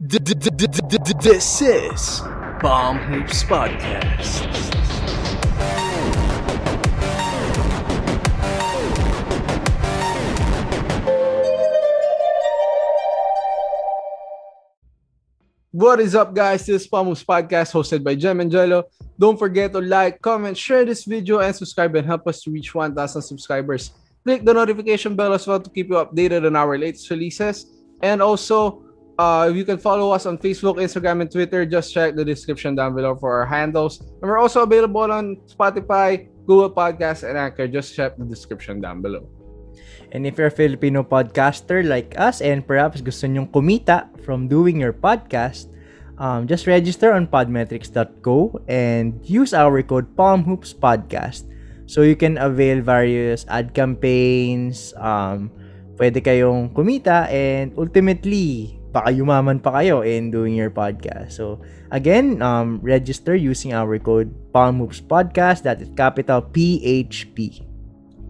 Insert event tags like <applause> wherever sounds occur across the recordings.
This is Bomb Hoops Podcast. What is up, guys? This is Bomb Hoops Podcast hosted by Jem and Jello. Don't forget to like, comment, share this video, and subscribe and help us to reach 1,000 subscribers. Click the notification bell as well to keep you updated on our latest releases. And also, uh, you can follow us on Facebook, Instagram, and Twitter. Just check the description down below for our handles. And we're also available on Spotify, Google Podcasts, and Anchor. Just check the description down below. And if you're a Filipino podcaster like us and perhaps gusto nyong kumita from doing your podcast, um, just register on podmetrics.co and use our code PalmHoopsPodcast so you can avail various ad campaigns, um, pwede kayong kumita and ultimately baka yumaman pa kayo in doing your podcast. So, again, um, register using our code Palm Podcast. That is capital PHP.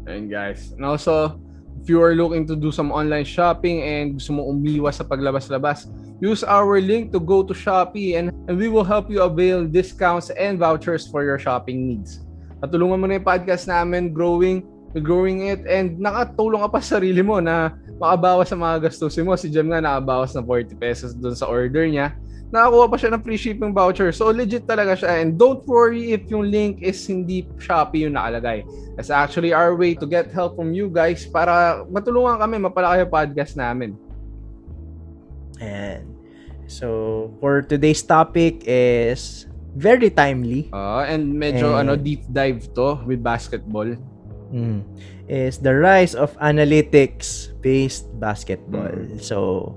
And guys, and also, if you are looking to do some online shopping and gusto mo umiwas sa paglabas-labas, use our link to go to Shopee and, and we will help you avail discounts and vouchers for your shopping needs. Patulungan mo na yung podcast namin growing growing it and nakatulong ka pa sa sarili mo na makabawas sa mga gastusin mo. Si Jem nga nakabawas ng 40 pesos doon sa order niya. Nakakuha pa siya ng free shipping voucher. So legit talaga siya. And don't worry if yung link is hindi Shopee yung nakalagay. That's actually our way to get help from you guys para matulungan kami mapalaki yung podcast namin. And so for today's topic is very timely. Uh, and medyo And- ano deep dive to with basketball. Mm, is the rise of analytics-based basketball. Mm. So,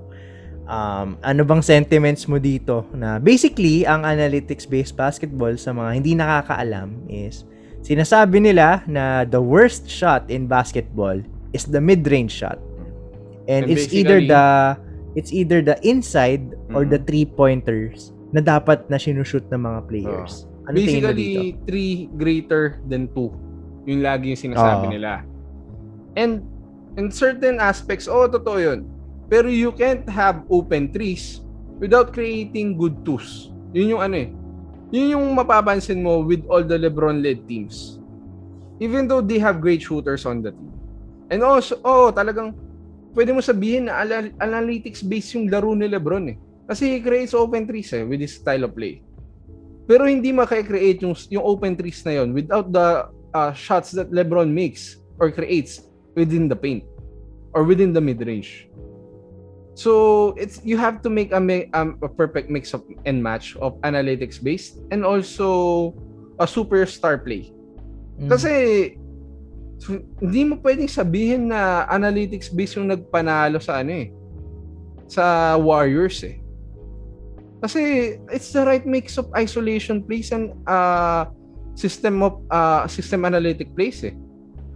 um, ano bang sentiments mo dito? Na basically, ang analytics-based basketball sa mga hindi nakakaalam is sinasabi nila na the worst shot in basketball is the mid-range shot. And, And it's either the it's either the inside or Mm. the three-pointers na dapat na sinushoot ng mga players. Ano mo dito? Basically, three greater than two. Yung lagi yung sinasabi Oo. nila. And in certain aspects, oh, totoo yun. Pero you can't have open threes without creating good twos. Yun yung ano eh. Yun yung mapapansin mo with all the LeBron-led teams. Even though they have great shooters on the team. And also, oh, talagang pwede mo sabihin na analytics-based yung laro ni LeBron eh. Kasi he creates open threes eh with his style of play. Pero hindi makakreate yung, yung open threes na yon without the uh, shots that LeBron makes or creates within the paint or within the mid-range. So it's you have to make a, um, a perfect mix of and match of analytics based and also a superstar play. Mm. Kasi so, hindi mo pwedeng sabihin na analytics based yung nagpanalo sa ano eh sa Warriors eh. Kasi it's the right mix of isolation plays and uh, system of uh, system analytic plays eh.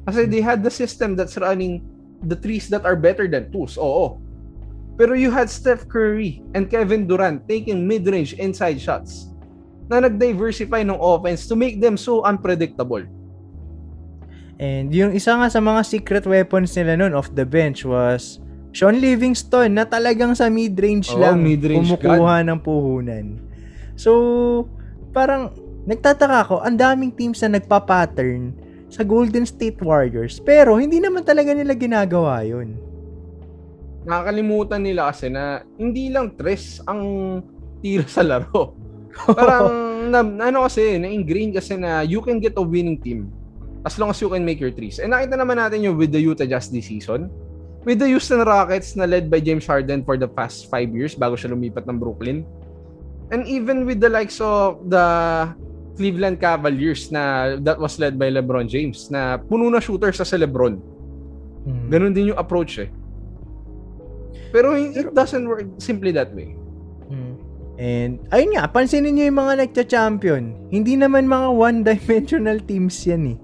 Kasi they had the system that's running the threes that are better than twos. Oo. Pero you had Steph Curry and Kevin Durant taking mid-range inside shots na nag-diversify ng offense to make them so unpredictable. And yung isa nga sa mga secret weapons nila noon off the bench was Sean Livingston na talagang sa mid-range Oo, lang mid-range kumukuha ng puhunan. So, parang nagtataka ako, ang daming teams na nagpa-pattern sa Golden State Warriors pero hindi naman talaga nila ginagawa yun. Nakakalimutan nila kasi na hindi lang tres ang tira sa laro. Parang <laughs> na, ano kasi, na-ingrain kasi na you can get a winning team as long as you can make your threes. And nakita naman natin yung with the Utah Jazz this season. With the Houston Rockets na led by James Harden for the past five years bago siya lumipat ng Brooklyn. And even with the likes of the Cleveland Cavaliers na that was led by LeBron James na puno na shooters sa si LeBron. Hmm. Ganun din yung approach eh. Pero it doesn't work simply that way. Mm. And, ayun nga, pansinin nyo yung mga nagcha-champion. Hindi naman mga one-dimensional teams yan eh.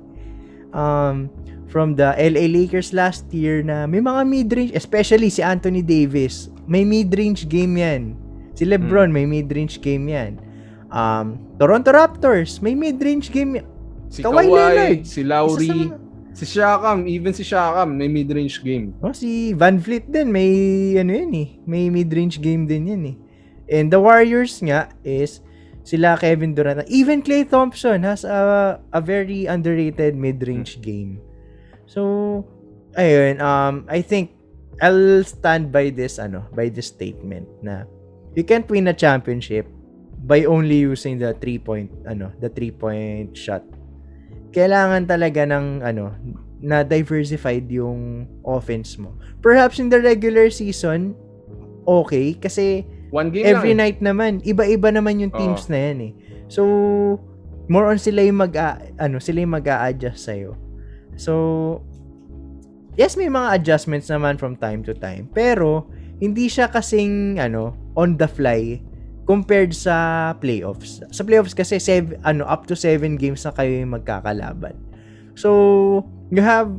Um, from the LA Lakers last year na may mga mid-range, especially si Anthony Davis, may mid-range game yan. Si Lebron, may mid-range game yan. Um, Toronto Raptors, may mid-range game. Si Kawhi Kawhi, Leonard. si Lowry, sa si Siakam, even si Siakam, may mid-range game. Oh, si Van Vliet din, may ano yun eh. May mid-range game din yan eh. And the Warriors nga is sila Kevin Durant. Even Klay Thompson has a, a very underrated mid-range game. So, ayun, um, I think I'll stand by this, ano, by this statement na you can't win a championship by only using the three-point, ano, the three-point shot. Kailangan talaga ng, ano, na diversified yung offense mo. Perhaps in the regular season, okay, kasi One game every lang. eh. night naman, iba-iba naman yung teams na yan eh. So, more on sila yung mag ano, sila yung mag-a-adjust sa'yo. So, yes, may mga adjustments naman from time to time. Pero, hindi siya kasing, ano, on the fly compared sa playoffs. Sa playoffs kasi, sev- ano, up to 7 games na kayo yung magkakalaban. So, you have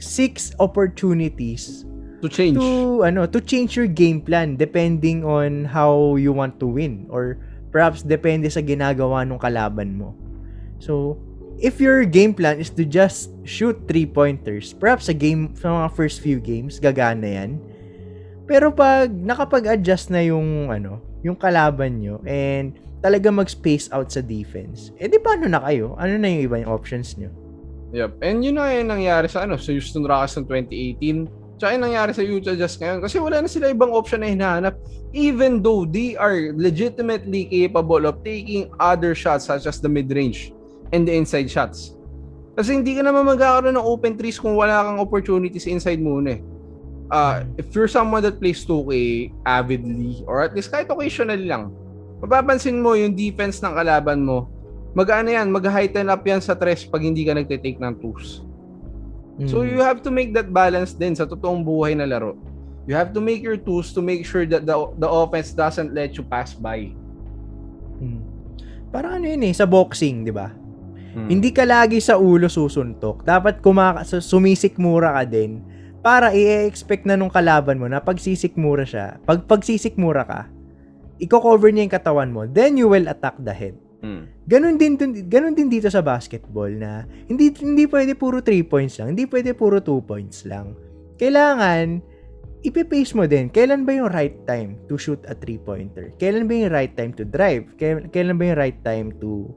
six opportunities to change. to ano to change your game plan depending on how you want to win or perhaps depende sa ginagawa ng kalaban mo. So, if your game plan is to just shoot three pointers, perhaps sa game sa mga first few games gagana 'yan. Pero pag nakapag-adjust na yung ano, yung kalaban nyo and talaga mag-space out sa defense, eh di paano na kayo? Ano na yung iba yung options nyo? Yep. And yun na yung nangyari sa ano sa Houston Rockets ng 2018. Tsaka yung nangyari sa Utah Jazz ngayon. Kasi wala na sila ibang option na hinahanap. Even though they are legitimately capable of taking other shots such as the mid-range and the inside shots. Kasi hindi ka naman magkakaroon ng open threes kung wala kang opportunities inside muna eh. Uh, if you're someone that plays 2K avidly or at least kahit occasionally lang, mapapansin mo yung defense ng kalaban mo mag-ano yan, mag-heighten up yan sa tres pag hindi ka nagte-take ng twos. So Mm. you have to make that balance din sa totoong buhay na laro. You have to make your twos to make sure that the the offense doesn't let you pass by. Hmm. Parang ano yun eh, sa boxing, di ba? Hmm. Hindi ka lagi sa ulo susuntok. Dapat kumaka su- sumisikmura ka din para i-expect na nung kalaban mo na pagsisikmura siya, pag pagsisikmura ka, i-cover niya yung katawan mo, then you will attack the head. Hmm. Ganun din ganun din dito sa basketball na hindi hindi pwede puro 3 points lang, hindi pwede puro 2 points lang. Kailangan ipe-pace mo din. Kailan ba yung right time to shoot a three-pointer? Kailan ba yung right time to drive? Kailan, kailan ba yung right time to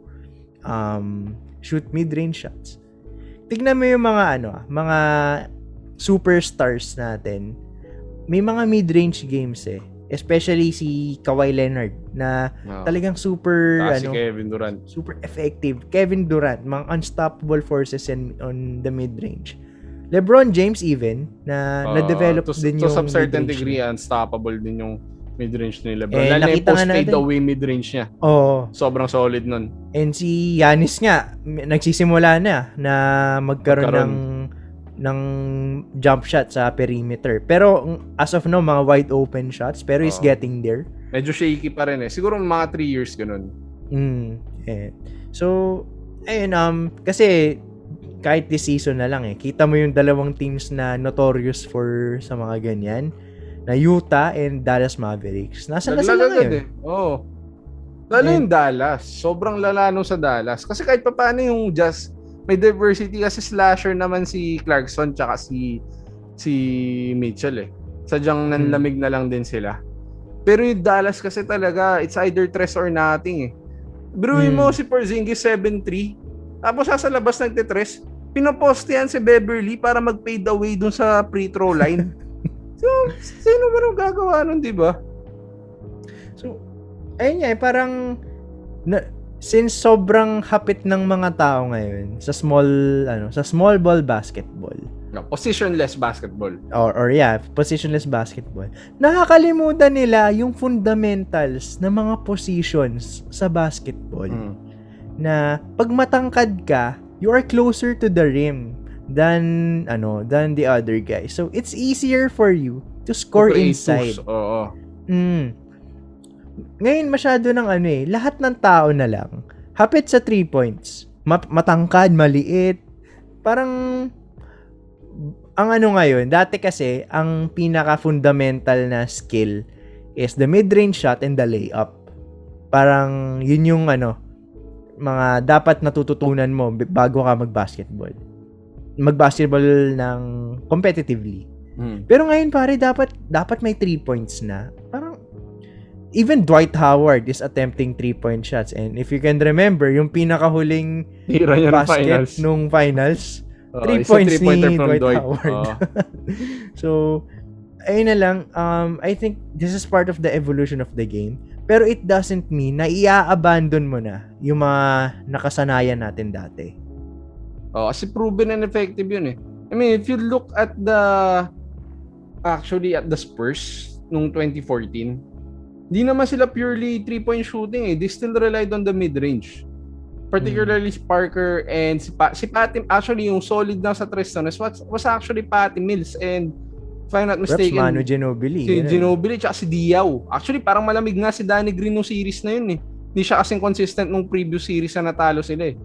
um, shoot mid-range shots? Tignan mo yung mga ano, ah, mga superstars natin. May mga mid-range games eh. Especially si Kawhi Leonard na No. talagang super Saka si ano, Kevin Durant. super effective. Kevin Durant, mga unstoppable forces in, on the mid-range. LeBron James even, na Uh, na-develop to, din to yung some certain degree, niya. unstoppable din yung mid-range ni LeBron. Eh, Lalo na yung post fade away mid-range niya. Oo. Sobrang solid nun. And si Yanis nga, nagsisimula na na magkaroon, Magkaroon. ng ng jump shot sa perimeter. Pero as of now, mga wide open shots, pero he's Oo. getting there. Medyo shaky pa rin eh. Siguro mga 3 years ganun. Mm. Eh. So, ayun, um, kasi kahit this season na lang eh, kita mo yung dalawang teams na notorious for sa mga ganyan, na Utah and Dallas Mavericks. Nasaan na sila ngayon? eh. Oo. Lalo And- yung Dallas. Sobrang lala nung sa Dallas. Kasi kahit pa paano yung Jazz, may diversity kasi slasher naman si Clarkson tsaka si si Mitchell eh. Sadyang nanlamig na lang din sila. Pero yung Dallas kasi talaga, it's either tres or nothing eh. Biruin Hmm. mo si Porzingis 7-3, tapos sa labas nagtitres, pinoposte yan si Beverly para mag-fade away dun sa free throw line. <laughs> so, sino ba nung gagawa nun, di ba? So, ayun nga eh, parang na, since sobrang hapit ng mga tao ngayon sa small ano, sa small ball basketball No, positionless basketball. or or yeah, positionless basketball. Nakakalimutan nila yung fundamentals ng mga positions sa basketball Mm. na pag matangkad ka, you are closer to the rim than ano, than the other guy. So it's easier for you to score Create inside. Oo. Mm. Ngayon masyado ng ano eh, lahat ng tao na lang hapit sa 3 points. Mat- matangkad, maliit. Parang ang ano ngayon, dati kasi ang pinaka fundamental na skill is the mid-range shot and the layup. Parang yun yung ano mga dapat natututunan mo bago ka mag-basketball. Mag-basketball ng competitively. Mm. Pero ngayon pare dapat dapat may 3 points na. Even Dwight Howard is attempting three-point shots. And if you can remember, yung pinakahuling Hira niya ng basket finals. nung finals, Oo, three points ni from Dwight, Howard. Oo. <laughs> so, ayun na lang. Um, I think this is part of the evolution of the game. Pero it doesn't mean na i-abandon mo na yung mga nakasanayan natin dati. Oh, kasi proven and effective yun eh. I mean, if you look at the actually at the Spurs nung 2014, di naman sila purely three-point shooting eh. They still relied on the mid-range. Particularly si Parker and si, pa- si Patty, actually yung solid na sa Tristan was, was actually Patty Mills and if I'm not mistaken, Manu Ginobili. si ganun. Ginobili tsaka si Diaw. Actually, parang malamig nga si Danny Green nung series na yun eh. Hindi siya kasing consistent nung previous series na natalo sila eh.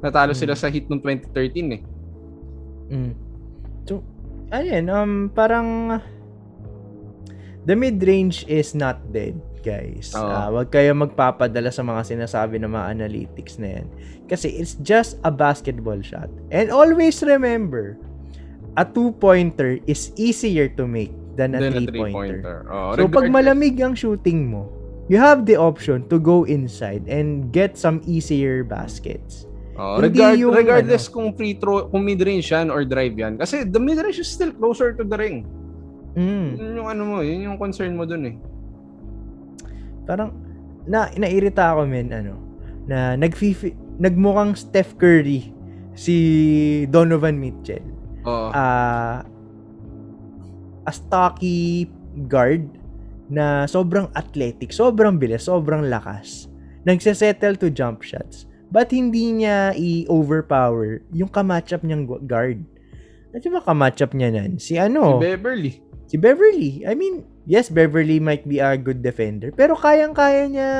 Natalo Hmm. sila sa hit nung 2013 eh. Mm. So, ayun, um, parang the mid-range is not dead, guys. Oo. Ah, wag kayo magpapadala sa mga sinasabi ng mga analytics na yan. Kasi it's just a basketball shot. And always remember, a two-pointer is easier to make than a three-pointer. three-pointer. Oh, So, pag malamig ang shooting mo, you have the option to go inside and get some easier baskets. Oh, regard, yung regardless ano. kung free throw, kung mid-range yan or drive yan. Kasi the mid-range is still closer to the ring. Mm. Yun yung ano mo, yun yung concern mo dun eh. Parang na nairita ako men ano na nagfifi nagmukhang Steph Curry si Donovan Mitchell. Oo. Ah a stocky guard na sobrang athletic, sobrang bilis, sobrang lakas. Nagsesettle to jump shots. But hindi niya i-overpower yung kamatchup niyang gu- guard. At yung kamatchup niya nan? Si si ano? Beverly. Si Beverly. I mean, yes, Beverly might be a good defender. Pero kayang-kaya niya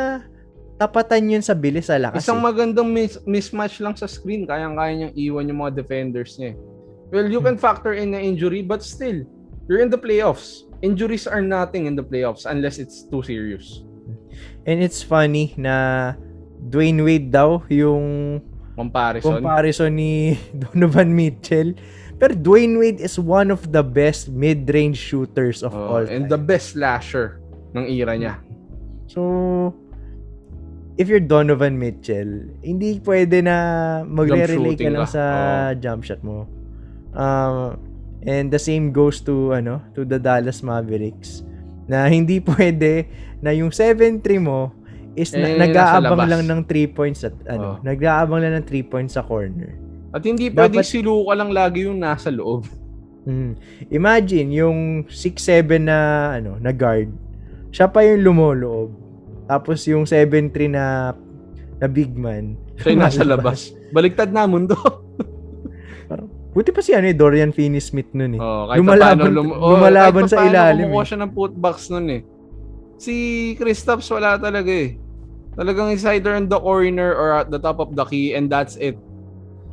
tapatan yun sa bilis sa lakas. Isang eh. magandang mis- mismatch lang sa screen, kayang-kaya niyang iwan yung mga defenders niya. eh. Well, you can factor in na injury, but still, you're in the playoffs. Injuries are nothing in the playoffs unless it's too serious. And it's funny na Dwayne Wade daw yung Comparison. comparison ni <laughs> Donovan Mitchell. Pero Dwayne Wade is one of the best mid-range shooters of Oh, all and time. the best slasher ng era niya. So, if you're Donovan Mitchell, hindi pwede na magre-relay ka lang ka. sa jump shot mo. Um, and the same goes to ano, to the Dallas Mavericks na hindi pwede na yung 7-3 mo is na, Eh, nag-aabang nasa labas. lang ng 3 points at ano, Oh. nag-aabang lang ng 3 points sa corner. At hindi Dapat- pwedeng siluka lang lagi yung nasa loob. Mm. Imagine yung 6'7 na ano, na guard. Siya pa yung lumoloob. Tapos yung 7'3 na na big man. Siya yung nasa <laughs> labas. Baligtad na mundo. <laughs> Parang, buti pa si ano eh, Dorian Finney-Smith nun eh. Oh, Lumalaban- paano, lum- oh, lumalaban sa ilalim kumukuha eh. siya ng putbacks nun eh. Si Kristaps wala talaga eh. Talagang is either in the corner or at the top of the key and that's it.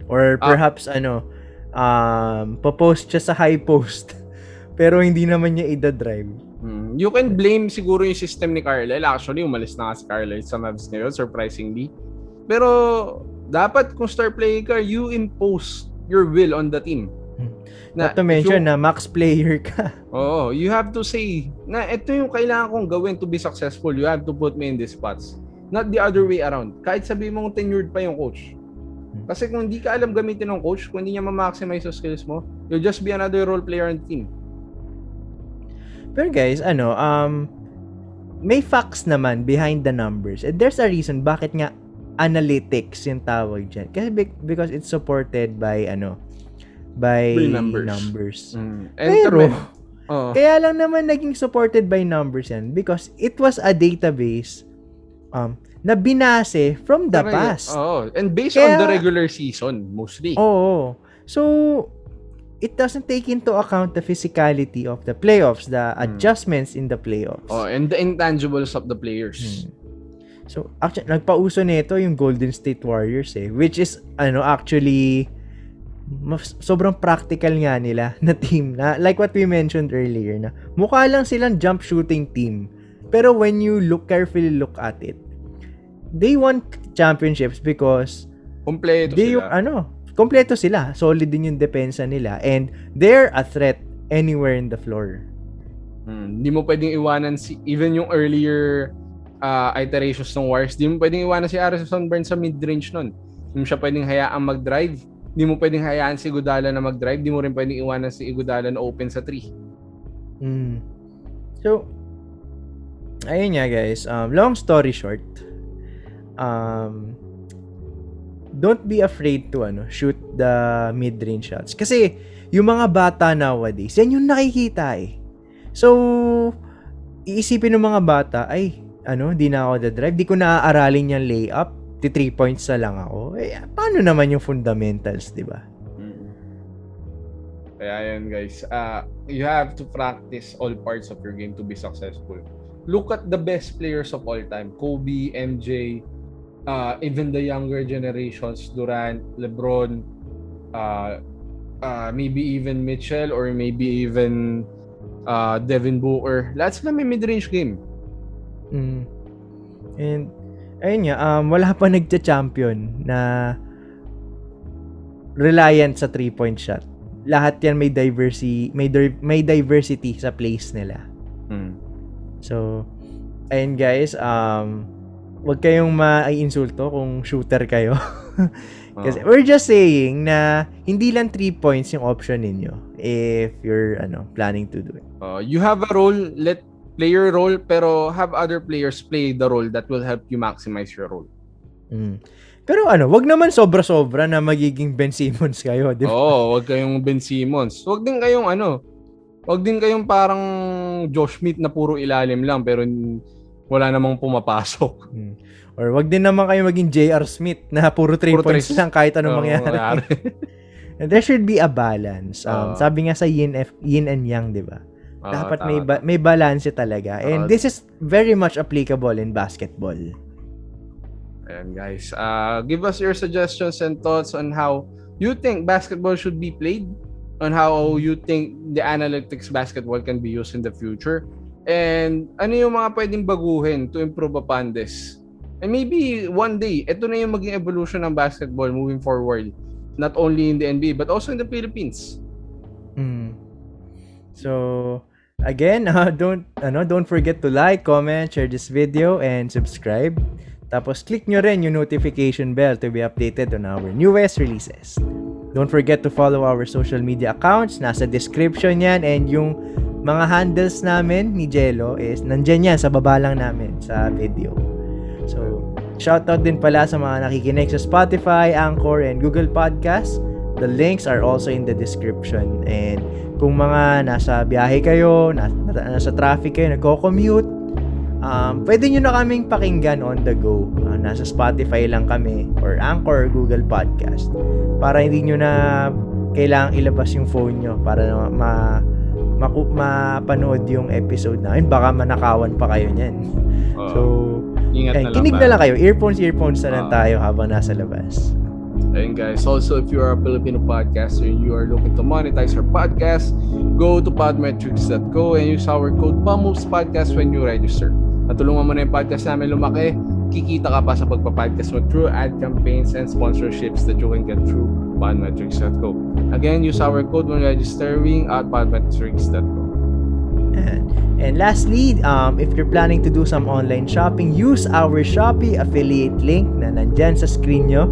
Or Ah. perhaps ano, um, popost siya sa high post. <laughs> Pero hindi naman niya ida-drive. Hmm. You can blame siguro yung system ni Carlisle. Actually, umalis na nga si Carlisle sa Mavs ngayon, surprisingly. Pero dapat kung star player ka, you impose your will on the team. Not to mention you- na max player ka. <laughs> Oo, you have to say na ito yung kailangan kong gawin to be successful. You have to put me in these spots. Not the other way around. Kahit sabi mong tenured pa yung coach. Kasi kung hindi ka alam gamitin ng coach, kung hindi niya ma-maximize yung skills mo, you'll just be another role player on the team. Pero guys, ano, um, may facts naman behind the numbers. And there's a reason bakit nga analytics yung tawag dyan. Kasi be- because it's supported by, ano, by By numbers. numbers. And Pero, kami- kaya lang naman naging supported by numbers yan because it was a database um, na binase from the Pero, past. Oo. And based Kaya- on the regular season, mostly. Oo. So, it doesn't take into account the physicality of the playoffs, the Hmm. adjustments in the playoffs. Oh, and the intangibles of the players. Hmm. So, actually, nagpauso nito yung Golden State Warriors eh. Which is, ano, actually, mas, sobrang practical nga nila <laughs> na team. Na, like what we mentioned earlier na mukha lang silang jump shooting team. Pero when you look carefully look at it, they won championships because Kompleto they sila. ano, kompleto sila. Solid din yung depensa nila. And they're a threat anywhere in the floor. Hmm, Hindi mo pwedeng iwanan si even yung earlier uh, iterations ng wars. Di mo pwedeng iwanan si Harrison Barnes sa mid-range nun. Di mo siya pwedeng hayaan mag-drive. Di mo pwedeng hayaan si Iguodala na mag-drive. Di mo rin pwedeng iwanan si Iguodala na open sa 3. Mm. So, ayun nga guys. Um, long story short, um, don't be afraid to ano shoot the mid-range shots. Kasi, yung mga bata nowadays, yan yung nakikita eh. So, iisipin ng mga bata, ay, ano, di na ako the drive, di ko naaaralin yung layup, ti 3 points na lang ako. Eh, paano naman yung fundamentals, di ba? Mm. Kaya yun guys, uh, you have to practice all parts of your game to be successful. Look at the best players of all time. Kobe, MJ, uh, even the younger generations, Durant, LeBron, uh, uh, maybe even Mitchell or maybe even uh, Devin Booker. Lahat sila may mid-range game. Mm. And, ayun nga, um, wala pa nagcha-champion na reliant sa three-point shot. Lahat yan may diversity, may, may diversity sa place nila. Mm. So, ayun guys, um, wag kayong ma-insulto kung shooter kayo. <laughs> Kasi we're just saying na hindi lang 3 points yung option ninyo if you're ano planning to do it. Uh, you have a role, let play your role pero have other players play the role that will help you maximize your role. Mm. Pero ano, wag naman sobra-sobra na magiging Ben Simmons kayo, di ba? Oo, oh, wag kayong Ben Simmons. Wag din kayong ano, wag din kayong parang Josh Smith na puro ilalim lang pero wala namang pumapasok. Hmm. Or wag din naman kayo maging J.R. Smith na puro 3 points tres. lang kahit anong oh, mangyari. <laughs> There should be a balance. Um, uh, sabi nga sa yin, F, yin and yang, di ba? Uh, Dapat may ba- may balance talaga. And uh, this is very much applicable in basketball. Ayan guys. Uh, give us your suggestions and thoughts on how you think basketball should be played, on how you think the analytics basketball can be used in the future, and ano yung mga pwedeng baguhin to improve upon this. And maybe one day, ito na yung maging evolution ng basketball moving forward. Not only in the NBA, but also in the Philippines. Mm. So, again, <laughs> uh, don't ano, don't forget to like, comment, share this video, and subscribe. Tapos, click nyo rin yung notification bell to be updated on our newest releases. Don't forget to follow our social media accounts. Nasa description yan. And yung mga handles namin ni Jello is nandyan yan sa baba lang namin sa video. So, shoutout din pala sa mga nakikinig sa Spotify, Anchor, and Google Podcasts. The links are also in the description. And kung mga nasa biyahe kayo, nasa, nasa traffic kayo, nagko-commute, um, pwede nyo na kaming pakinggan on the go. Uh, nasa Spotify lang kami or Anchor or Google Podcast. Para hindi nyo na kailangang ilabas yung phone nyo para na ma maku- mapanood yung episode namin. Baka manakawan pa kayo niyan. Uh, so, Ingat na lang kinig na lang kayo. Earphones, earphones na lang uh, tayo habang nasa labas. Ayun guys. Also, if you are a Filipino podcaster and you are looking to monetize your podcast, go to podmetrics.co and use our code PAMOVES Podcast when you register. At tulungan mo na yung podcast namin lumaki, kikita ka pa sa pagpa-podcast mo through ad campaigns and sponsorships that you can get through podmetrics.co. Again, use our code when registering at podmetrics.co. And, and lastly, um, if you're planning to do some online shopping, use our Shopee affiliate link na nandyan sa screen nyo.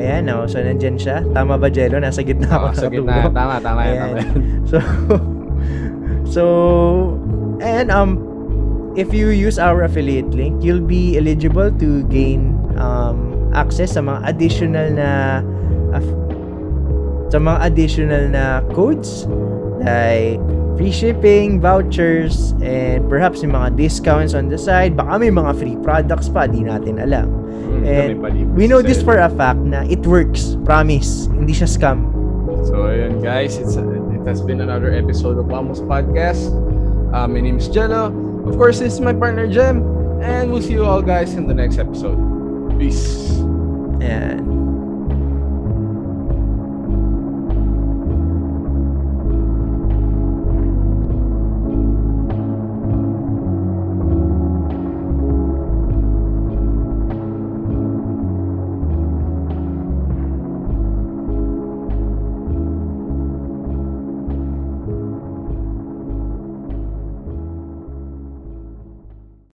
Ayan, oh, so nandyan siya. Tama ba, Jello? Nasa gitna ako. Oh, sa gitna. Tama, tama, Ayan. tama. <laughs> so, so, and um, if you use our affiliate link, you'll be eligible to gain um, access sa mga additional na uh, sa mga additional na codes like free shipping, vouchers, and perhaps yung mga discounts on the side. Baka may mga free products pa, di natin alam. Mm, and we know this for a fact na it works. Promise. Hindi siya scam. So, ayun guys. It's, it has been another episode of Vamos Podcast. Uh, my name is Jello. Of course, this is my partner, Jem. And we'll see you all guys in the next episode. Peace. And